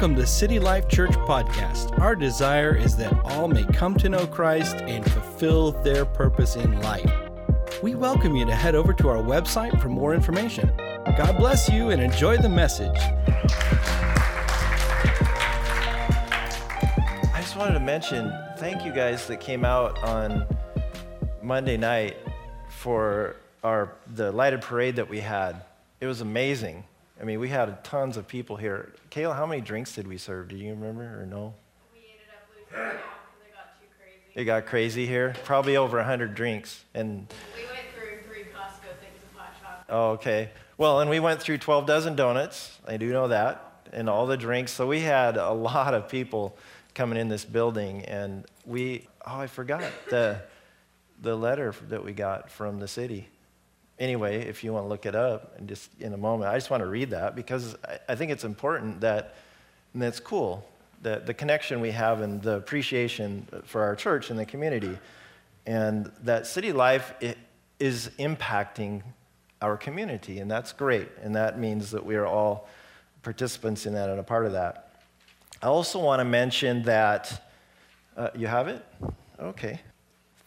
Welcome to City Life Church Podcast. Our desire is that all may come to know Christ and fulfill their purpose in life. We welcome you to head over to our website for more information. God bless you and enjoy the message. I just wanted to mention thank you guys that came out on Monday night for our the lighted parade that we had. It was amazing. I mean, we had tons of people here. Kayla, how many drinks did we serve? Do you remember or no? We ended up losing count because it got too crazy. It got crazy here. Probably over 100 drinks. And We went through three Costco things of hot chocolate. oh, okay. Well, and we went through 12 dozen donuts. I do know that. And all the drinks. So we had a lot of people coming in this building. And we, oh, I forgot the, the letter that we got from the city. Anyway, if you want to look it up and just in a moment, I just want to read that because I, I think it's important that, and it's cool, that the connection we have and the appreciation for our church and the community. And that city life is impacting our community, and that's great. And that means that we are all participants in that and a part of that. I also want to mention that, uh, you have it? Okay.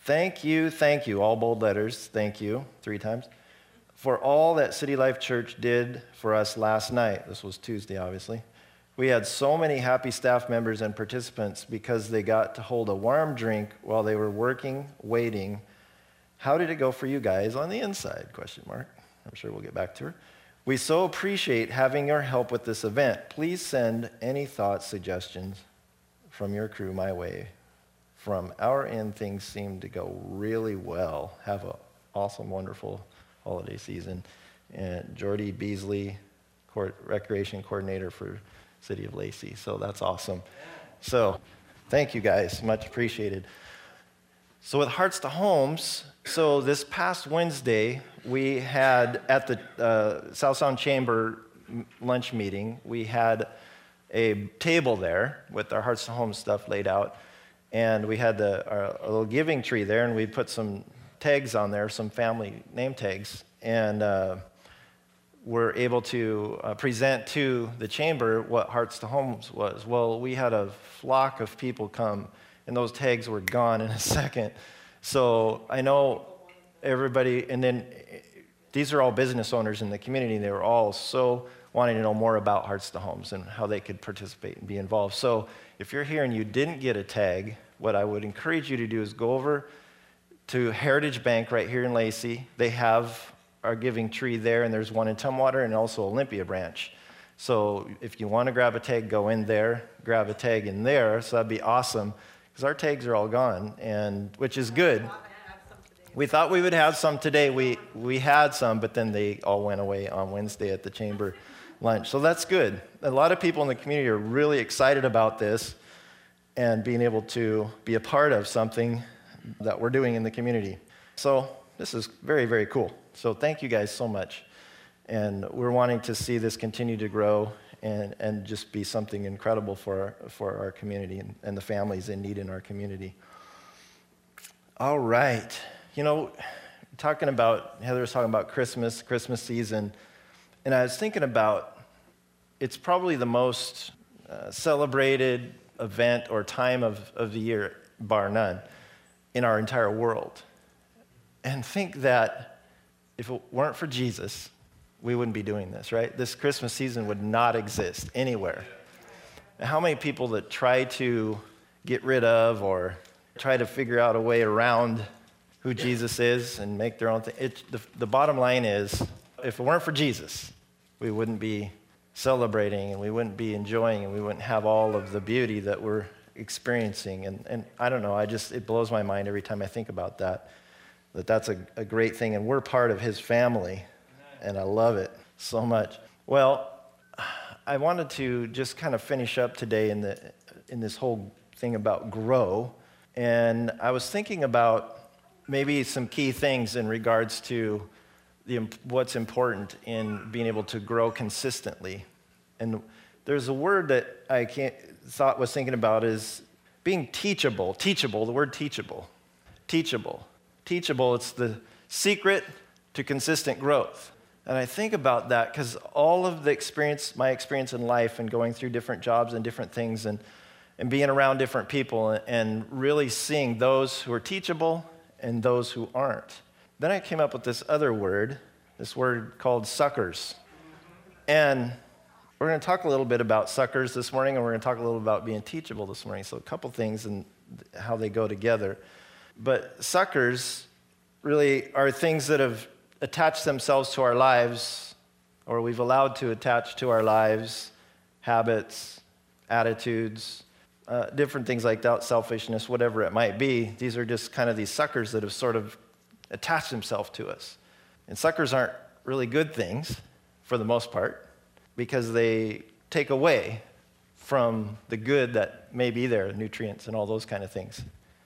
Thank you, thank you, all bold letters, thank you, three times, for all that City Life Church did for us last night. This was Tuesday, obviously. We had so many happy staff members and participants because they got to hold a warm drink while they were working, waiting. How did it go for you guys on the inside? Question mark. I'm sure we'll get back to her. We so appreciate having your help with this event. Please send any thoughts, suggestions from your crew my way. From our end, things seem to go really well. Have an awesome, wonderful holiday season. And Jordy Beasley, court, recreation coordinator for City of Lacey. So that's awesome. So thank you guys, much appreciated. So with Hearts to Homes, so this past Wednesday, we had at the uh, South Sound Chamber lunch meeting, we had a table there with our Hearts to Homes stuff laid out. And we had the, our, a little giving tree there, and we put some tags on there, some family name tags. And uh, were able to uh, present to the chamber what Hearts to Homes was. Well, we had a flock of people come, and those tags were gone in a second. So I know everybody, and then these are all business owners in the community. They were all so wanting to know more about Hearts to Homes and how they could participate and be involved. So if you're here and you didn't get a tag, what I would encourage you to do is go over to Heritage Bank right here in Lacey. They have our giving tree there, and there's one in Tumwater and also Olympia branch. So if you want to grab a tag, go in there, grab a tag in there. So that'd be awesome because our tags are all gone, and which is good. We thought we would have some today. We, we had some, but then they all went away on Wednesday at the chamber lunch. So that's good. A lot of people in the community are really excited about this and being able to be a part of something that we're doing in the community. So this is very, very cool. So thank you guys so much. And we're wanting to see this continue to grow and, and just be something incredible for our, for our community and, and the families in need in our community. All right. You know, talking about, Heather was talking about Christmas, Christmas season, and I was thinking about it's probably the most uh, celebrated event or time of, of the year, bar none, in our entire world. And think that if it weren't for Jesus, we wouldn't be doing this, right? This Christmas season would not exist anywhere. How many people that try to get rid of or try to figure out a way around who Jesus is and make their own thing? It, the, the bottom line is if it weren't for Jesus, we wouldn't be celebrating and we wouldn't be enjoying and we wouldn't have all of the beauty that we're experiencing. And, and I don't know, I just, it blows my mind every time I think about that, that that's a, a great thing. And we're part of his family, and I love it so much. Well, I wanted to just kind of finish up today in, the, in this whole thing about grow. And I was thinking about maybe some key things in regards to the, what's important in being able to grow consistently. And there's a word that I thought was thinking about is being teachable. Teachable, the word teachable. Teachable. Teachable, it's the secret to consistent growth. And I think about that because all of the experience, my experience in life and going through different jobs and different things and, and being around different people and really seeing those who are teachable and those who aren't. Then I came up with this other word, this word called suckers. And we're going to talk a little bit about suckers this morning, and we're going to talk a little about being teachable this morning. So, a couple things and how they go together. But suckers really are things that have attached themselves to our lives, or we've allowed to attach to our lives, habits, attitudes, uh, different things like that, selfishness, whatever it might be. These are just kind of these suckers that have sort of attached themselves to us. And suckers aren't really good things for the most part because they take away from the good that may be there, nutrients and all those kind of things.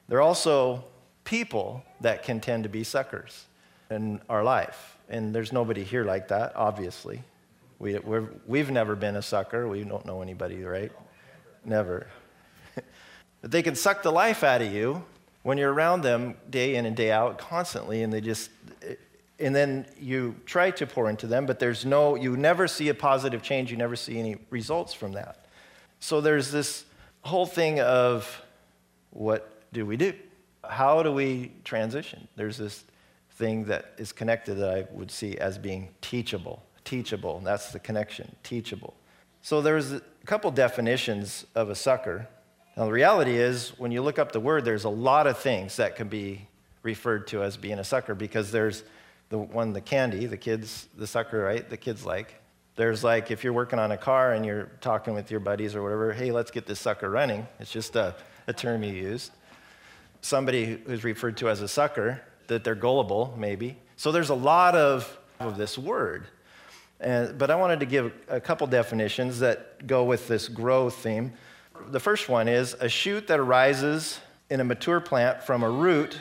They're also people that can tend to be suckers in our life. And there's nobody here like that, obviously. We, we've never been a sucker. We don't know anybody, right? Never. but they can suck the life out of you when you're around them day in and day out constantly, and they just, and then you try to pour into them, but there's no, you never see a positive change. You never see any results from that. So there's this whole thing of what do we do? How do we transition? There's this thing that is connected that I would see as being teachable. Teachable, that's the connection, teachable. So there's a couple definitions of a sucker. Now, the reality is, when you look up the word, there's a lot of things that can be referred to as being a sucker because there's the one, the candy, the kids, the sucker, right? The kids like. There's like if you're working on a car and you're talking with your buddies or whatever, hey, let's get this sucker running. It's just a, a term you use. Somebody who's referred to as a sucker that they're gullible, maybe. So there's a lot of, of this word. And, but I wanted to give a couple definitions that go with this grow theme. The first one is a shoot that arises in a mature plant from a root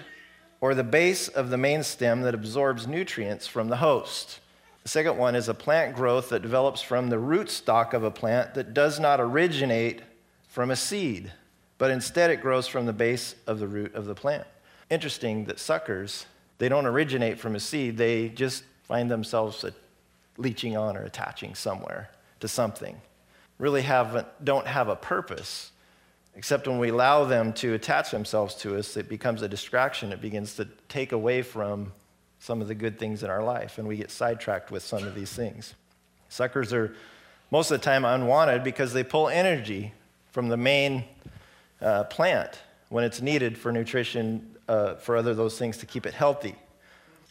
or the base of the main stem that absorbs nutrients from the host. The second one is a plant growth that develops from the root stock of a plant that does not originate from a seed, but instead it grows from the base of the root of the plant interesting that suckers, they don't originate from a seed, they just find themselves leeching on or attaching somewhere to something. Really have, don't have a purpose, except when we allow them to attach themselves to us, it becomes a distraction. It begins to take away from some of the good things in our life, and we get sidetracked with some of these things. Suckers are most of the time unwanted because they pull energy from the main uh, plant when it's needed for nutrition uh, for other those things to keep it healthy.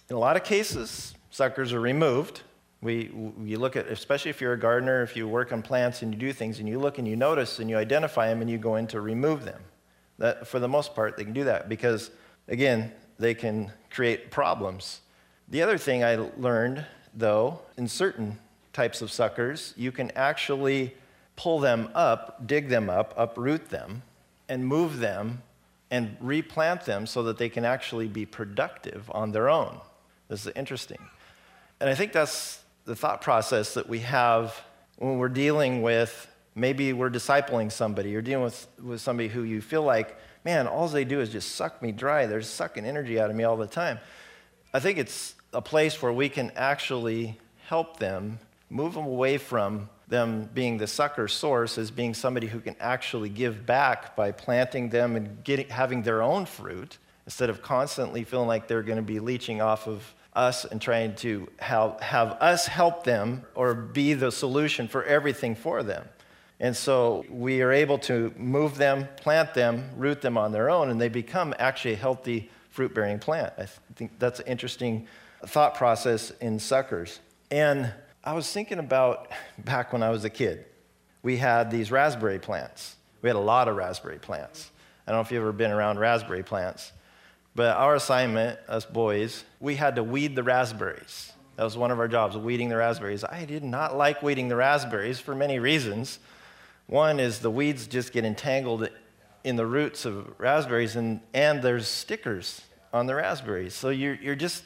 In a lot of cases, suckers are removed. We, look at, especially if you're a gardener, if you work on plants and you do things and you look and you notice and you identify them and you go in to remove them. That, for the most part, they can do that because, again, they can create problems. The other thing I learned, though, in certain types of suckers, you can actually pull them up, dig them up, uproot them, and move them and replant them so that they can actually be productive on their own. This is interesting. And I think that's the thought process that we have when we're dealing with maybe we're discipling somebody, you're dealing with, with somebody who you feel like, man, all they do is just suck me dry. They're sucking energy out of me all the time. I think it's a place where we can actually help them move them away from them being the sucker source as being somebody who can actually give back by planting them and getting, having their own fruit instead of constantly feeling like they're going to be leeching off of us and trying to have, have us help them or be the solution for everything for them. And so we are able to move them, plant them, root them on their own, and they become actually a healthy fruit bearing plant. I think that's an interesting thought process in suckers. And I was thinking about back when I was a kid. We had these raspberry plants. We had a lot of raspberry plants. I don't know if you've ever been around raspberry plants, but our assignment, us boys, we had to weed the raspberries. That was one of our jobs, weeding the raspberries. I did not like weeding the raspberries for many reasons. One is the weeds just get entangled in the roots of raspberries, and, and there's stickers on the raspberries. So you're, you're just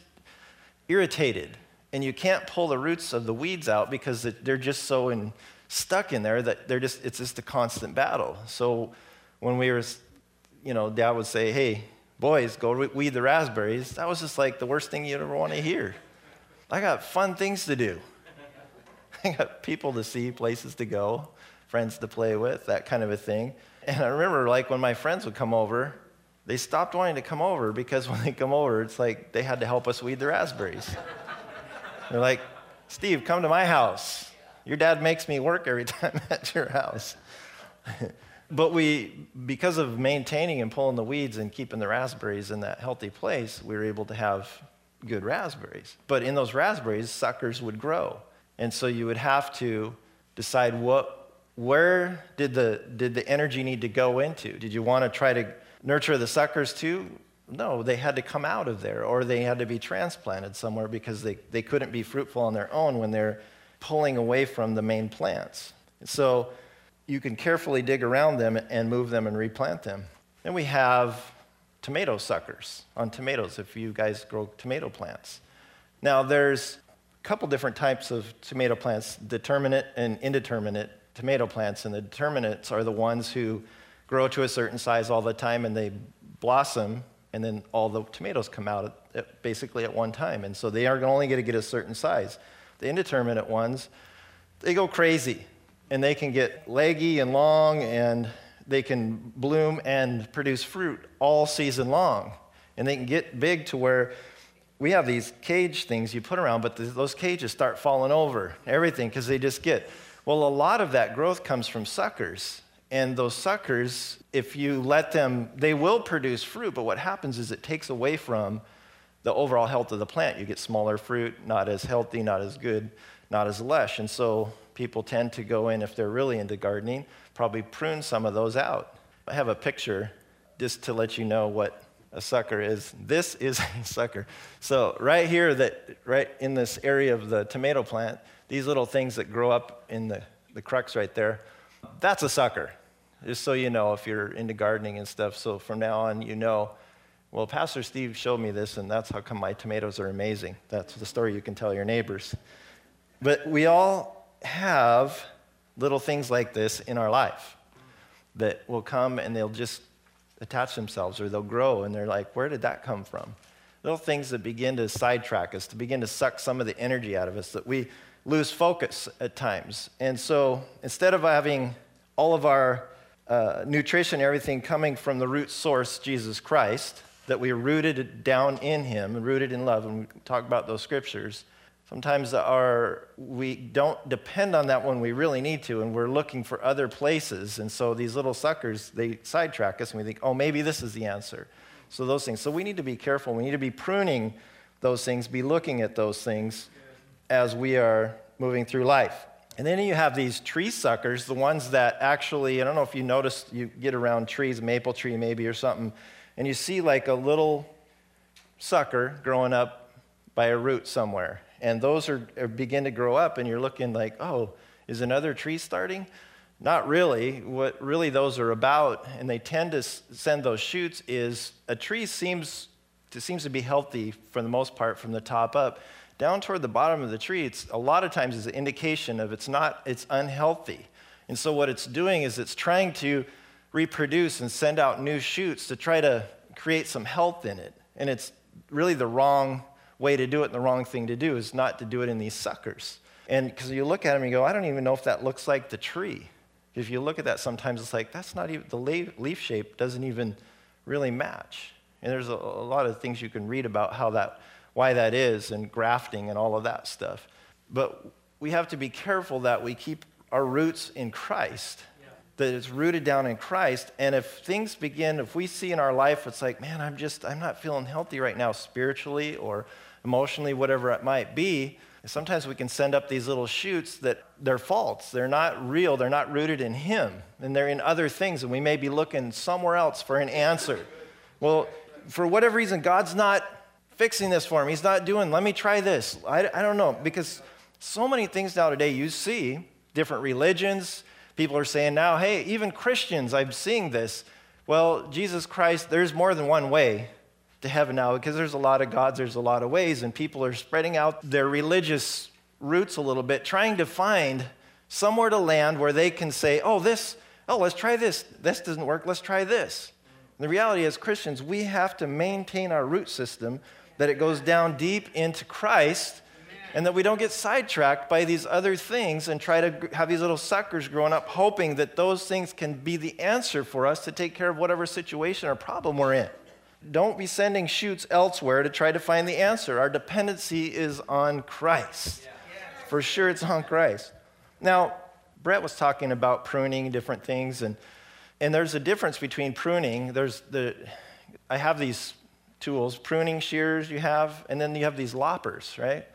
irritated and you can't pull the roots of the weeds out because they're just so in, stuck in there that they're just it's just a constant battle. So when we were, you know, Dad would say, "Hey, boys, go weed the raspberries." That was just like the worst thing you'd ever want to hear. I got fun things to do. I got people to see, places to go, friends to play with, that kind of a thing. And I remember, like, when my friends would come over, they stopped wanting to come over because when they come over, it's like they had to help us weed the raspberries. They're like, Steve, come to my house. Your dad makes me work every time at your house. But we, because of maintaining and pulling the weeds and keeping the raspberries in that healthy place, we were able to have good raspberries. But in those raspberries, suckers would grow. And so you would have to decide what, where did the, did the energy need to go into? Did you want to try to nurture the suckers too? No, they had to come out of there or they had to be transplanted somewhere because they, they couldn't be fruitful on their own when they're pulling away from the main plants. So you can carefully dig around them and move them and replant them. Then we have tomato suckers on tomatoes if you guys grow tomato plants. Now, there's a couple different types of tomato plants determinate and indeterminate tomato plants, and the determinates are the ones who grow to a certain size all the time and they blossom, and then all the tomatoes come out at, basically at one time. And so they are only going to get a certain size. The indeterminate ones, they go crazy and they can get leggy and long and they can bloom and produce fruit all season long. And they can get big to where we have these cage things you put around, but those cages start falling over, everything, because they just get. Well, a lot of that growth comes from suckers. And those suckers, if you let them, they will produce fruit, but what happens is it takes away from the overall health of the plant. You get smaller fruit, not as healthy, not as good, not as lush. And so people tend to go in, if they're really into gardening, probably prune some of those out. I have a picture just to let you know what a sucker is. This is a sucker. So right here, that right in this area of the tomato plant, these little things that grow up in the, the crux right there, that's a sucker. Just so you know, if you're into gardening and stuff. So from now on, you know, well, Pastor Steve showed me this, and that's how come my tomatoes are amazing. That's the story you can tell your neighbors. But we all have little things like this in our life that will come and they'll just attach themselves or they'll grow and they're like, where did that come from? Little things that begin to sidetrack us, to begin to suck some of the energy out of us, that we lose focus at times. And so instead of having all of our uh, nutrition, everything coming from the root source, Jesus Christ, that we rooted down in Him rooted in love, and we talk about those scriptures. Sometimes our, we don't depend on that when we really need to, and we're looking for other places. And so these little suckers, they sidetrack us, and we think, oh, maybe this is the answer. So those things. So we need to be careful. We need to be pruning those things, be looking at those things as we are moving through life. And then you have these tree suckers, the ones that actually, I don't know if you noticed, you get around trees, maple tree maybe or something, and you see like a little sucker growing up by a root somewhere. And those are, are begin to grow up, and you're looking like, oh, is another tree starting? Not really. What really those are about, and they tend to send those shoots, is a tree seems to, seems to be healthy for the most part from the top up down toward the bottom of the tree, it's a lot of times is an indication of it's not, it's unhealthy. And so what it's doing is it's trying to reproduce and send out new shoots to try to create some health in it. And it's really the wrong way to do it and the wrong thing to do is not to do it in these suckers. And because you look at them and you go, I don't even know if that looks like the tree. If you look at that, sometimes it's like, that's not even, the leaf shape doesn't even really match. And there's a, a lot of things you can read about how that why that is and grafting and all of that stuff. But we have to be careful that we keep our roots in Christ, that it's rooted down in Christ. And if things begin, if we see in our life, it's like, man, I'm just, I'm not feeling healthy right now, spiritually or emotionally, whatever it might be. Sometimes we can send up these little shoots that they're false. They're not real. They're not rooted in Him. And they're in other things. And we may be looking somewhere else for an answer. Well, for whatever reason, God's not fixing this for him. He's not doing, let me try this. I, I don't know. Because so many things now today you see, different religions, people are saying now, hey, even Christians, I'm seeing this. Well, Jesus Christ, there's more than one way to heaven now because there's a lot of gods, there's a lot of ways, and people are spreading out their religious roots a little bit, trying to find somewhere to land where they can say, oh, this, oh, let's try this. This doesn't work, let's try this. And the reality is, Christians, we have to maintain our root system that it goes down deep into Christ And that we don't get sidetracked by these other things and try to have these little suckers growing up, hoping that those things can be the answer for us to take care of whatever situation or problem we're in. Don't be sending shoots elsewhere to try to find the answer. Our dependency is on Christ. For sure, it's on Christ. Now, Brett was talking about pruning different things, and, and there's a difference between pruning. There's the, I have these tools, pruning shears you have, and then you have these loppers, right?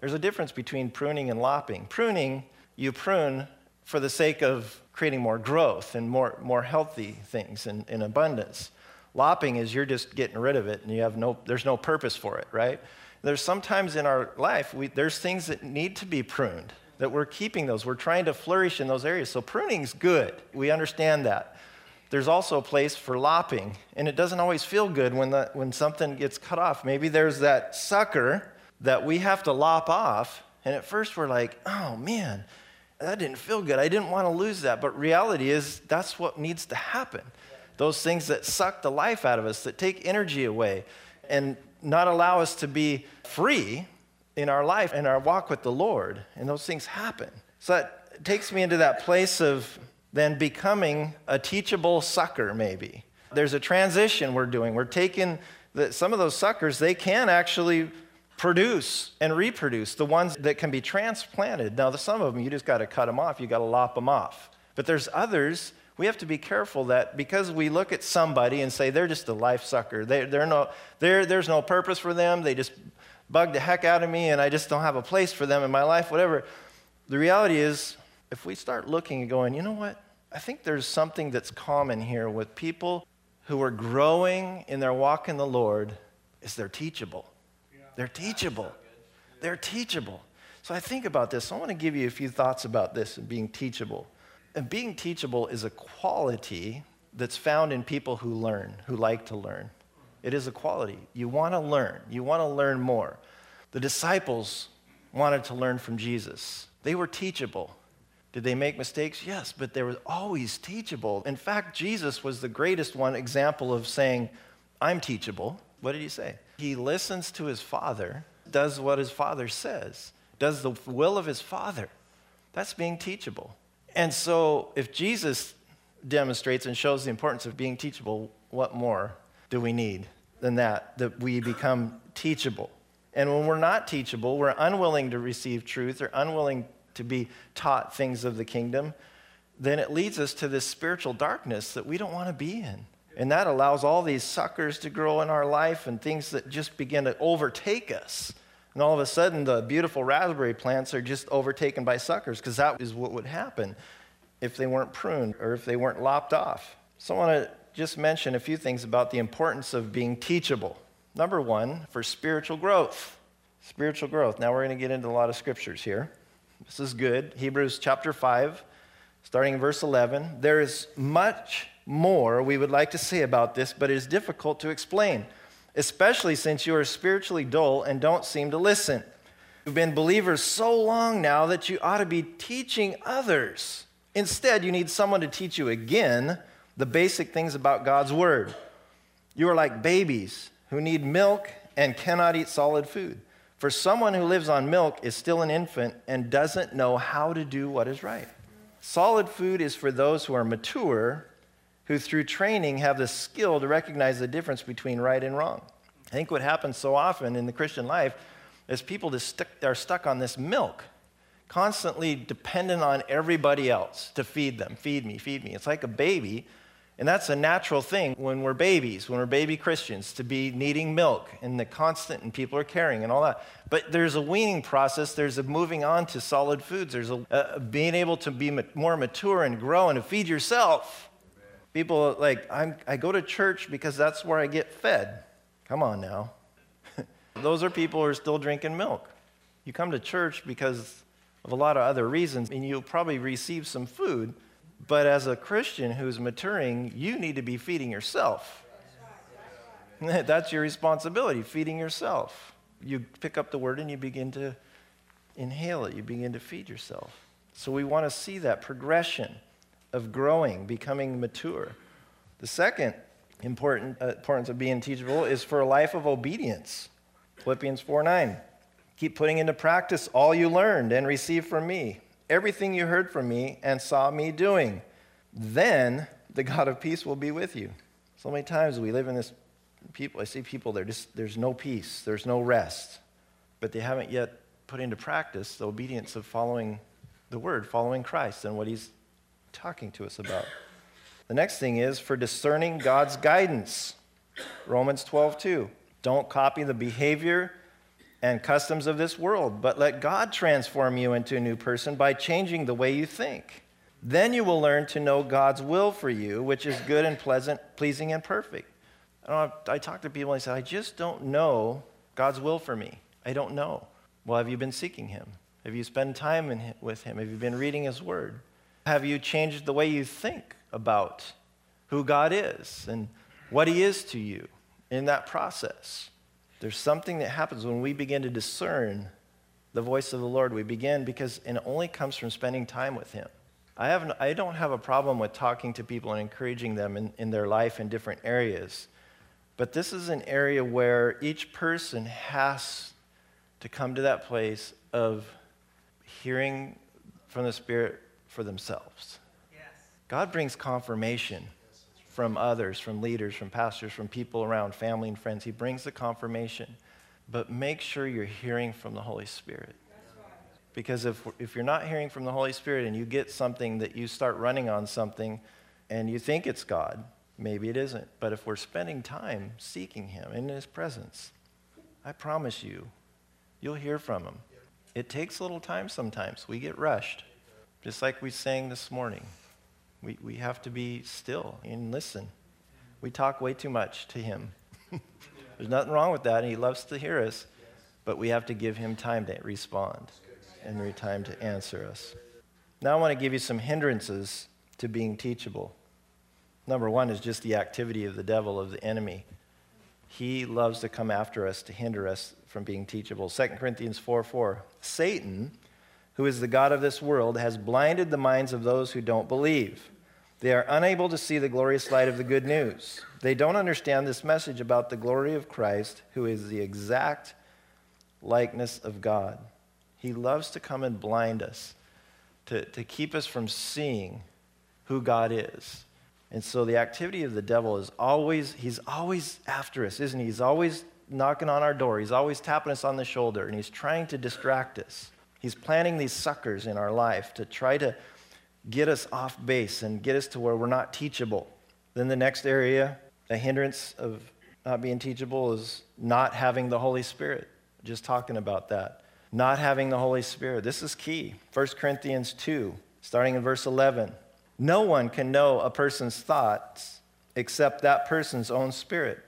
There's a difference between pruning and lopping. Pruning, you prune for the sake of creating more growth and more, more healthy things in, in abundance. Lopping is you're just getting rid of it and you have no, there's no purpose for it, right? There's sometimes in our life, we, there's things that need to be pruned, that we're keeping those. We're trying to flourish in those areas. So pruning's good. We understand that. There's also a place for lopping, and it doesn't always feel good when, the, when something gets cut off. Maybe there's that sucker that we have to lop off, and at first we're like, oh man, that didn't feel good. I didn't want to lose that. But reality is, that's what needs to happen. Those things that suck the life out of us, that take energy away, and not allow us to be free in our life and our walk with the Lord. And those things happen. So that takes me into that place of then becoming a teachable sucker, maybe. There's a transition we're doing. We're taking the, some of those suckers, they can actually produce and reproduce, the ones that can be transplanted. Now, some of them, you just got to cut them off, you got to lop them off. But there's others, we have to be careful that because we look at somebody and say they're just a life sucker, they, they're no, they're, there's no purpose for them, they just bug the heck out of me, and I just don't have a place for them in my life, whatever. The reality is, if we start looking and going, you know what? I think there's something that's common here with people who are growing in their walk in the Lord is they're teachable. They're teachable. They're teachable. So I think about this. I want to give you a few thoughts about this and being teachable. And being teachable is a quality that's found in people who learn, who like to learn. It is a quality. You want to learn, you want to learn more. The disciples wanted to learn from Jesus, they were teachable. Did they make mistakes? Yes, but they were always teachable. In fact, Jesus was the greatest one example of saying, I'm teachable. What did he say? He listens to his father, does what his father says, does the will of his father. That's being teachable. And so, if Jesus demonstrates and shows the importance of being teachable, what more do we need than that? That we become teachable. And when we're not teachable, we're unwilling to receive truth or unwilling to be taught things of the kingdom, then it leads us to this spiritual darkness that we don't want to be in. And that allows all these suckers to grow in our life and things that just begin to overtake us. And all of a sudden, the beautiful raspberry plants are just overtaken by suckers because that is what would happen if they weren't pruned or if they weren't lopped off. So I want to just mention a few things about the importance of being teachable. Number one, for spiritual growth. Spiritual growth. Now we're going to get into a lot of scriptures here. This is good. Hebrews chapter 5, starting in verse 11. There is much more we would like to say about this, but it is difficult to explain, especially since you are spiritually dull and don't seem to listen. You've been believers so long now that you ought to be teaching others. Instead, you need someone to teach you again the basic things about God's Word. You are like babies who need milk and cannot eat solid food. For someone who lives on milk is still an infant and doesn't know how to do what is right. Solid food is for those who are mature, who through training have the skill to recognize the difference between right and wrong. I think what happens so often in the Christian life is people just stick, are stuck on this milk, constantly dependent on everybody else to feed them. Feed me, feed me. It's like a baby and that's a natural thing when we're babies, when we're baby Christians, to be needing milk and the constant and people are caring and all that. But there's a weaning process, there's a moving on to solid foods, there's a, a being able to be more mature and grow and to feed yourself. People like, I'm, I go to church because that's where I get fed. Come on now. Those are people who are still drinking milk. You come to church because of a lot of other reasons, and you'll probably receive some food but as a Christian who's maturing, you need to be feeding yourself. That's your responsibility, feeding yourself. You pick up the word and you begin to inhale it, you begin to feed yourself. So we want to see that progression of growing, becoming mature. The second important uh, importance of being teachable is for a life of obedience. Philippians 4 9. Keep putting into practice all you learned and received from me, everything you heard from me and saw me doing. Then the God of peace will be with you. So many times we live in this people, I see people, there just, there's no peace, there's no rest, but they haven't yet put into practice the obedience of following the word, following Christ and what he's talking to us about. The next thing is for discerning God's guidance. Romans 12, 2. Don't copy the behavior and customs of this world, but let God transform you into a new person by changing the way you think. Then you will learn to know God's will for you, which is good and pleasant, pleasing and perfect. I, I talk to people and I say, I just don't know God's will for me. I don't know. Well, have you been seeking Him? Have you spent time with Him? Have you been reading His Word? Have you changed the way you think about who God is and what He is to you in that process? There's something that happens when we begin to discern the voice of the Lord. We begin because it only comes from spending time with Him. I, have, I don't have a problem with talking to people and encouraging them in, in their life in different areas. But this is an area where each person has to come to that place of hearing from the Spirit for themselves. Yes. God brings confirmation from others, from leaders, from pastors, from people around, family and friends. He brings the confirmation. But make sure you're hearing from the Holy Spirit. Because if, if you're not hearing from the Holy Spirit and you get something that you start running on something and you think it's God, maybe it isn't. But if we're spending time seeking Him in His presence, I promise you, you'll hear from Him. It takes a little time sometimes. We get rushed, just like we sang this morning. We, we have to be still and listen. We talk way too much to Him. There's nothing wrong with that, and He loves to hear us, but we have to give Him time to respond and time to answer us. Now, I want to give you some hindrances to being teachable. Number one is just the activity of the devil, of the enemy. He loves to come after us to hinder us from being teachable. 2 Corinthians 4 4. Satan, who is the God of this world, has blinded the minds of those who don't believe. They are unable to see the glorious light of the good news. They don't understand this message about the glory of Christ, who is the exact likeness of God. He loves to come and blind us, to, to keep us from seeing who God is. And so the activity of the devil is always, he's always after us, isn't he? He's always knocking on our door. He's always tapping us on the shoulder, and he's trying to distract us. He's planting these suckers in our life to try to get us off base and get us to where we're not teachable. Then the next area, a hindrance of not being teachable, is not having the Holy Spirit. Just talking about that not having the Holy Spirit. This is key. 1 Corinthians 2, starting in verse 11. No one can know a person's thoughts except that person's own spirit.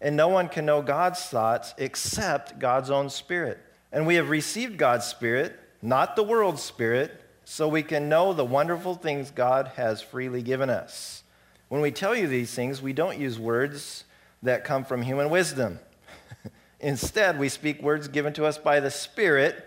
And no one can know God's thoughts except God's own spirit. And we have received God's spirit, not the world's spirit, so we can know the wonderful things God has freely given us. When we tell you these things, we don't use words that come from human wisdom Instead, we speak words given to us by the Spirit,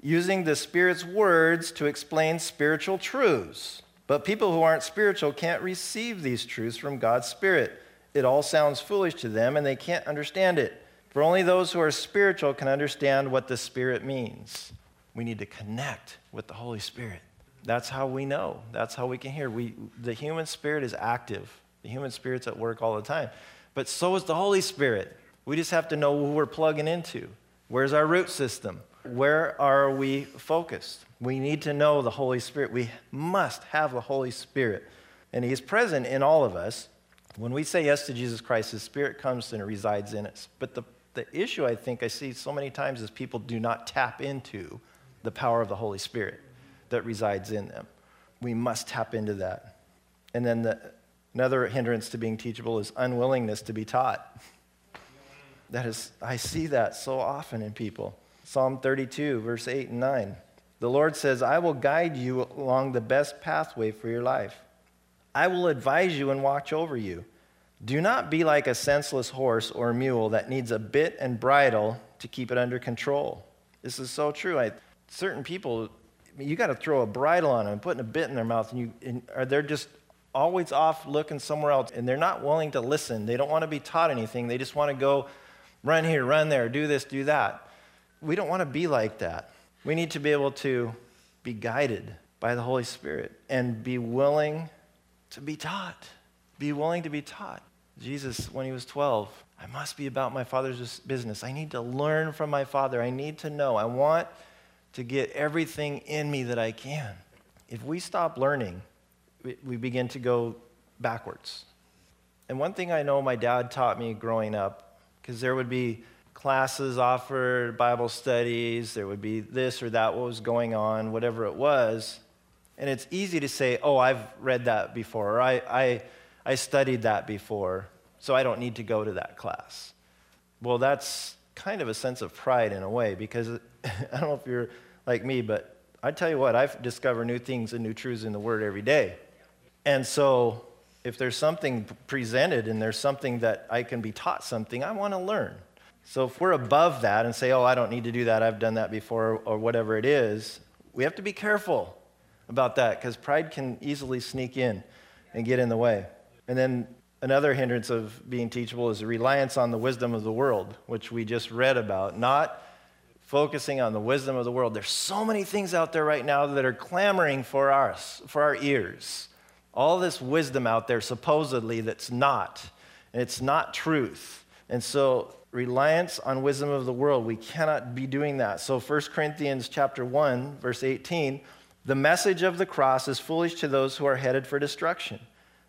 using the Spirit's words to explain spiritual truths. But people who aren't spiritual can't receive these truths from God's Spirit. It all sounds foolish to them, and they can't understand it. For only those who are spiritual can understand what the Spirit means. We need to connect with the Holy Spirit. That's how we know. That's how we can hear. We, the human spirit is active. The human spirit's at work all the time. But so is the Holy Spirit. We just have to know who we're plugging into. Where's our root system? Where are we focused? We need to know the Holy Spirit. We must have the Holy Spirit. And He's present in all of us. When we say yes to Jesus Christ, His Spirit comes and resides in us. But the, the issue I think I see so many times is people do not tap into the power of the Holy Spirit that resides in them. We must tap into that. And then the, another hindrance to being teachable is unwillingness to be taught. That is, I see that so often in people. Psalm 32, verse 8 and 9. The Lord says, I will guide you along the best pathway for your life. I will advise you and watch over you. Do not be like a senseless horse or mule that needs a bit and bridle to keep it under control. This is so true. I, certain people, you got to throw a bridle on them putting a bit in their mouth, and, you, and or they're just always off looking somewhere else, and they're not willing to listen. They don't want to be taught anything. They just want to go run here, run there, do this, do that. We don't want to be like that. We need to be able to be guided by the Holy Spirit and be willing to be taught. Be willing to be taught. Jesus, when he was 12, I must be about my Father's business. I need to learn from my Father. I need to know. I want to get everything in me that I can. If we stop learning, we, begin to go backwards. And one thing I know my dad taught me growing up, because there would be classes offered, Bible studies, there would be this or that, what was going on, whatever it was. And it's easy to say, oh, I've read that before, or I, I, I studied that before, so I don't need to go to that class. Well, that's kind of a sense of pride in a way, because I don't know if you're like me, but I tell you what, I discover new things and new truths in the Word every day. And so, if there's something presented and there's something that I can be taught something, I want to learn. So, if we're above that and say, oh, I don't need to do that, I've done that before, or whatever it is, we have to be careful about that because pride can easily sneak in and get in the way. And then another hindrance of being teachable is reliance on the wisdom of the world, which we just read about, not focusing on the wisdom of the world. There's so many things out there right now that are clamoring for us, for our ears. All this wisdom out there supposedly that's not. And it's not truth. And so reliance on wisdom of the world we cannot be doing that. So 1 corinthians chapter 1 verse 18 the message of the cross is foolish to those who are headed for destruction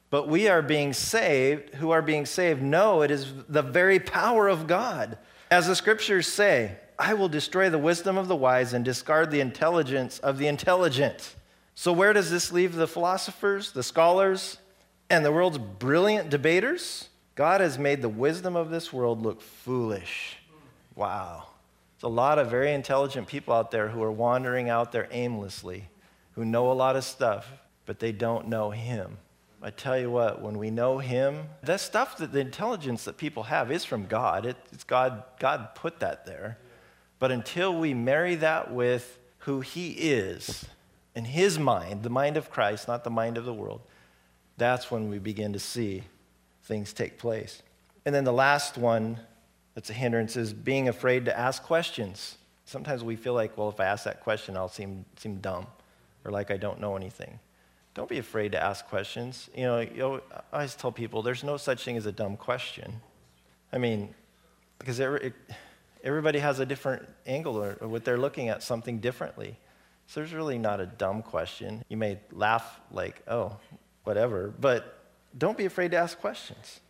but we are being saved who are being saved know it is the very power of god as the scriptures say i will destroy the wisdom of the wise and discard the intelligence of the intelligent so, where does this leave the philosophers, the scholars, and the world's brilliant debaters? God has made the wisdom of this world look foolish. Wow. There's a lot of very intelligent people out there who are wandering out there aimlessly, who know a lot of stuff, but they don't know Him. I tell you what, when we know Him, that stuff that the intelligence that people have is from God. It, it's God, God put that there. But until we marry that with who He is, in his mind, the mind of Christ, not the mind of the world, that's when we begin to see things take place. And then the last one that's a hindrance is being afraid to ask questions. Sometimes we feel like, well, if I ask that question, I'll seem, seem dumb or like I don't know anything. Don't be afraid to ask questions. You know, you know I always tell people there's no such thing as a dumb question. I mean, because every, everybody has a different angle or, or what they're looking at something differently. So there's really not a dumb question. You may laugh like, oh, whatever, but don't be afraid to ask questions.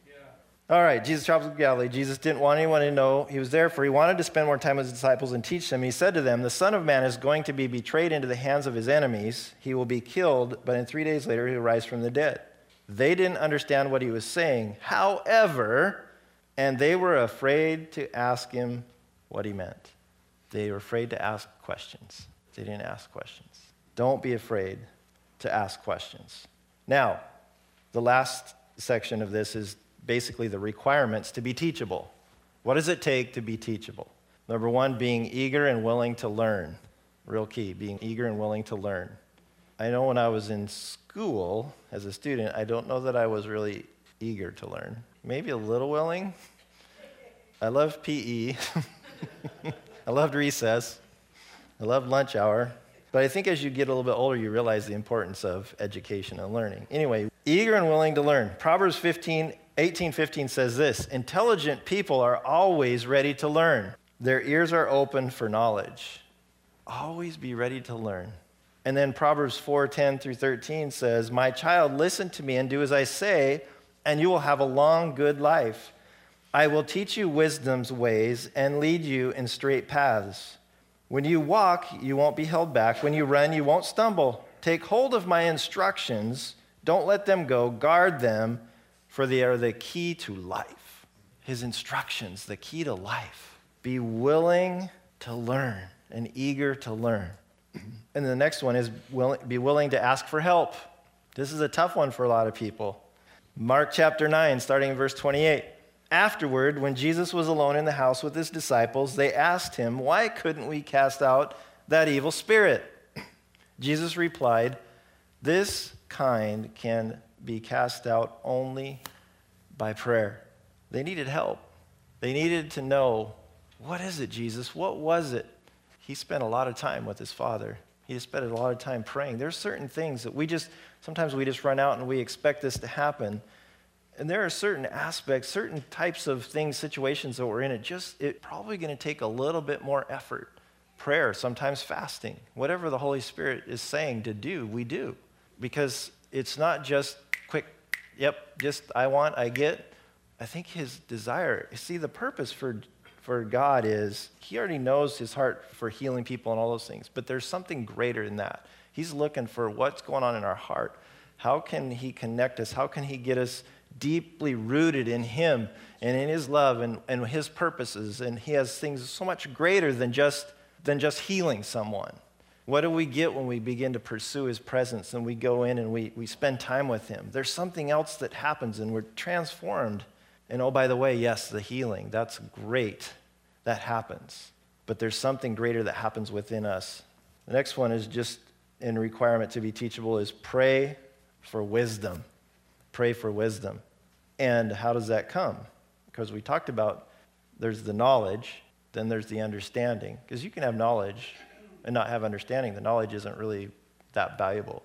All right, Jesus travels to Galilee. Jesus didn't want anyone to know he was there, for he wanted to spend more time with his disciples and teach them. He said to them, The Son of Man is going to be betrayed into the hands of his enemies. He will be killed, but in three days later, he will rise from the dead. They didn't understand what he was saying. However, and they were afraid to ask him what he meant. They were afraid to ask questions. They didn't ask questions. Don't be afraid to ask questions. Now, the last section of this is basically the requirements to be teachable. What does it take to be teachable? Number one, being eager and willing to learn. Real key, being eager and willing to learn. I know when I was in school as a student, I don't know that I was really eager to learn. Maybe a little willing. I loved PE. I loved recess. I loved lunch hour. But I think as you get a little bit older, you realize the importance of education and learning. Anyway, eager and willing to learn. Proverbs 15, 18, 15 says this Intelligent people are always ready to learn, their ears are open for knowledge. Always be ready to learn. And then Proverbs 4, 10 through 13 says, My child, listen to me and do as I say, and you will have a long, good life. I will teach you wisdom's ways and lead you in straight paths. When you walk, you won't be held back. When you run, you won't stumble. Take hold of my instructions. Don't let them go. Guard them, for they are the key to life. His instructions, the key to life. Be willing to learn and eager to learn. And the next one is be willing to ask for help. This is a tough one for a lot of people. Mark chapter 9, starting in verse 28. Afterward, when Jesus was alone in the house with his disciples, they asked him, Why couldn't we cast out that evil spirit? Jesus replied, This kind can be cast out only by prayer. They needed help. They needed to know What is it, Jesus? What was it? He spent a lot of time with his father. He spent a lot of time praying. There's certain things that we just, sometimes we just run out and we expect this to happen. And there are certain aspects, certain types of things, situations that we're in. It just, it's probably going to take a little bit more effort. Prayer, sometimes fasting, whatever the Holy Spirit is saying to do, we do. Because it's not just yep, just I want, I get. I think his desire, see, the purpose for, for God is he already knows his heart for healing people and all those things, but there's something greater than that. He's looking for what's going on in our heart. How can he connect us? How can he get us deeply rooted in him and in his love and, and his purposes? And he has things so much greater than just, than just healing someone. What do we get when we begin to pursue his presence and we go in and we, we spend time with him? There's something else that happens and we're transformed. And oh, by the way, yes, the healing, that's great. That happens. But there's something greater that happens within us. The next one is just in requirement to be teachable is pray for wisdom. Pray for wisdom. And how does that come? Because we talked about there's the knowledge, then there's the understanding. Because you can have knowledge and not have understanding, the knowledge isn't really that valuable.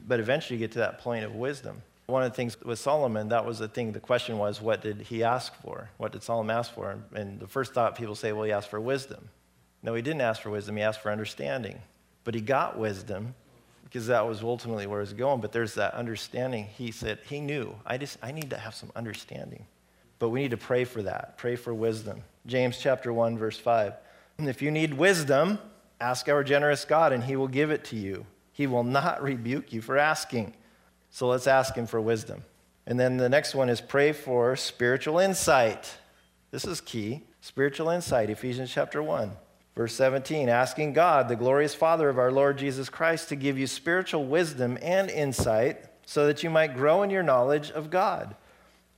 But eventually you get to that point of wisdom. One of the things with Solomon, that was the thing, the question was, what did he ask for? What did Solomon ask for? And the first thought people say, well, he asked for wisdom. No, he didn't ask for wisdom, he asked for understanding. But he got wisdom because that was ultimately where he was going. But there's that understanding. He said, he knew, I just, I need to have some understanding. But we need to pray for that, pray for wisdom. James chapter 1, verse 5. And if you need wisdom, Ask our generous God, and he will give it to you. He will not rebuke you for asking. So let's ask him for wisdom. And then the next one is pray for spiritual insight. This is key. Spiritual insight, Ephesians chapter 1, verse 17, asking God, the glorious Father of our Lord Jesus Christ, to give you spiritual wisdom and insight so that you might grow in your knowledge of God.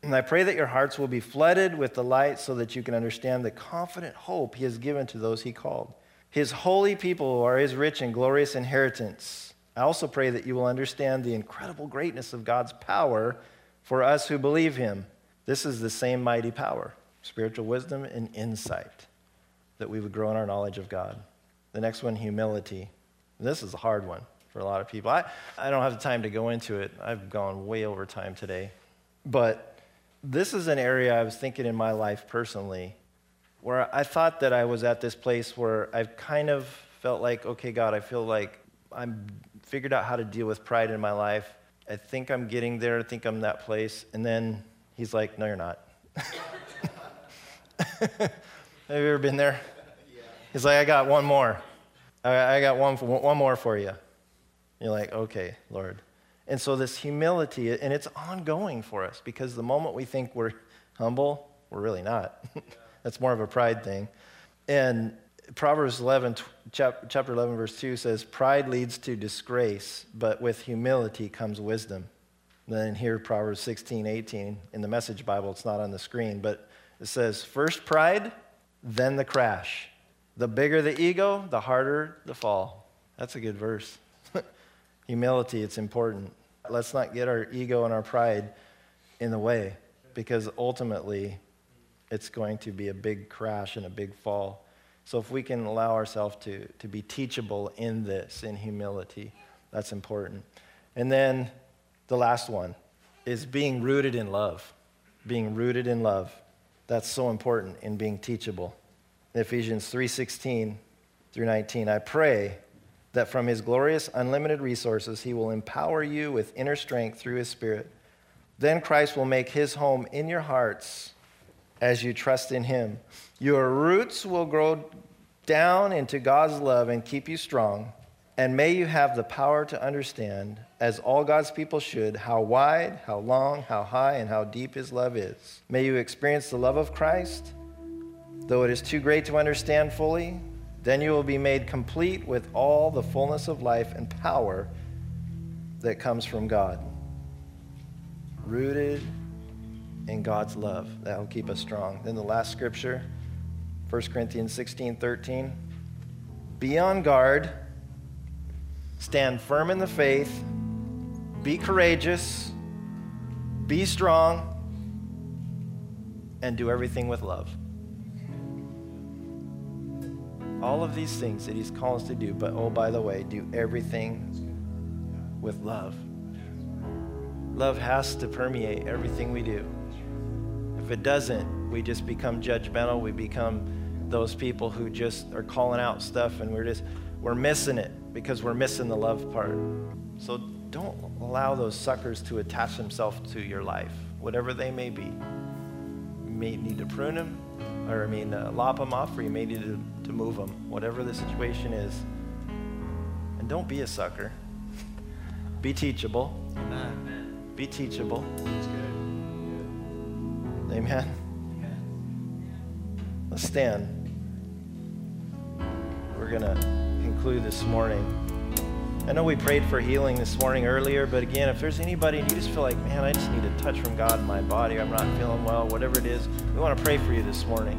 And I pray that your hearts will be flooded with the light so that you can understand the confident hope he has given to those he called his holy people are his rich and glorious inheritance. I also pray that you will understand the incredible greatness of God's power for us who believe him. This is the same mighty power, spiritual wisdom and insight, that we would grow in our knowledge of God. The next one, humility. This is a hard one for a lot of people. I, I don't have the time to go into it. I've gone way over time today. But this is an area I was thinking in my life personally where I thought that I was at this place where I've kind of felt like, okay, God, I feel like I'm figured out how to deal with pride in my life. I think I'm getting there. I think I'm that place. And then he's like, no, you're not. Have you ever been there? He's like, I got one more. I got one, one more for you. You're like, okay, Lord. And so this humility, and it's ongoing for us because the moment we think we're humble, we're really not. That's more of a pride thing. And Proverbs 11, chapter 11, verse 2 says, Pride leads to disgrace, but with humility comes wisdom. Then here, Proverbs 16, 18, in the Message Bible, it's not on the screen, but it says, First pride, then the crash. The bigger the ego, the harder the fall. That's a good verse. humility, it's important. Let's not get our ego and our pride in the way because ultimately it's going to be a big crash and a big fall. So if we can allow ourselves to, to be teachable in this, in humility, that's important. And then the last one is being rooted in love. Being rooted in love. That's so important in being teachable. Ephesians 3:16 through 19. I pray that from his glorious unlimited resources he will empower you with inner strength through his spirit. Then Christ will make his home in your hearts as you trust in Him. Your roots will grow down into God's love and keep you strong. And may you have the power to understand, as all God's people should, how wide, how long, how high, and how deep His love is. May you experience the love of Christ, though it is too great to understand fully. Then you will be made complete with all the fullness of life and power that comes from God. Rooted in God's love. That will keep us strong. Then the last scripture, 1 Corinthians 16 13. Be on guard, stand firm in the faith, be courageous, be strong, and do everything with love. all of these things that He's called us to do. But oh, by the way, do everything with love. Love has to permeate everything we do. If it doesn't, we just become judgmental. We become those people who just are calling out stuff and we're just, we're missing it because we're missing the love part. So don't allow those suckers to attach themselves to your life, whatever they may be. You may need to prune them, or I mean, uh, lop them off, or you may need to, to move them, whatever the situation is. And don't be a sucker. Be teachable. Amen. Be teachable. Amen. Let's stand. We're going to conclude this morning. I know we prayed for healing this morning earlier, but again, if there's anybody and you just feel like, man, I just need a touch from God in my body, I'm not feeling well, whatever it is, we want to pray for you this morning.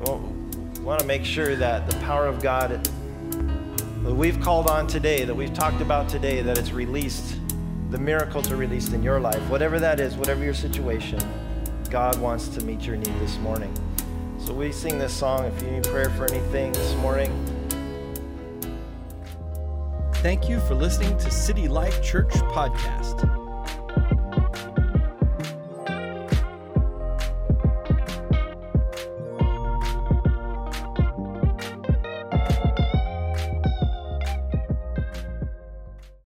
We want to make sure that the power of God that we've called on today, that we've talked about today, that it's released, the miracles are released in your life, whatever that is, whatever your situation, God wants to meet your need this morning. So we sing this song. If you need prayer for anything this morning, Thank you for listening to City Life Church Podcast.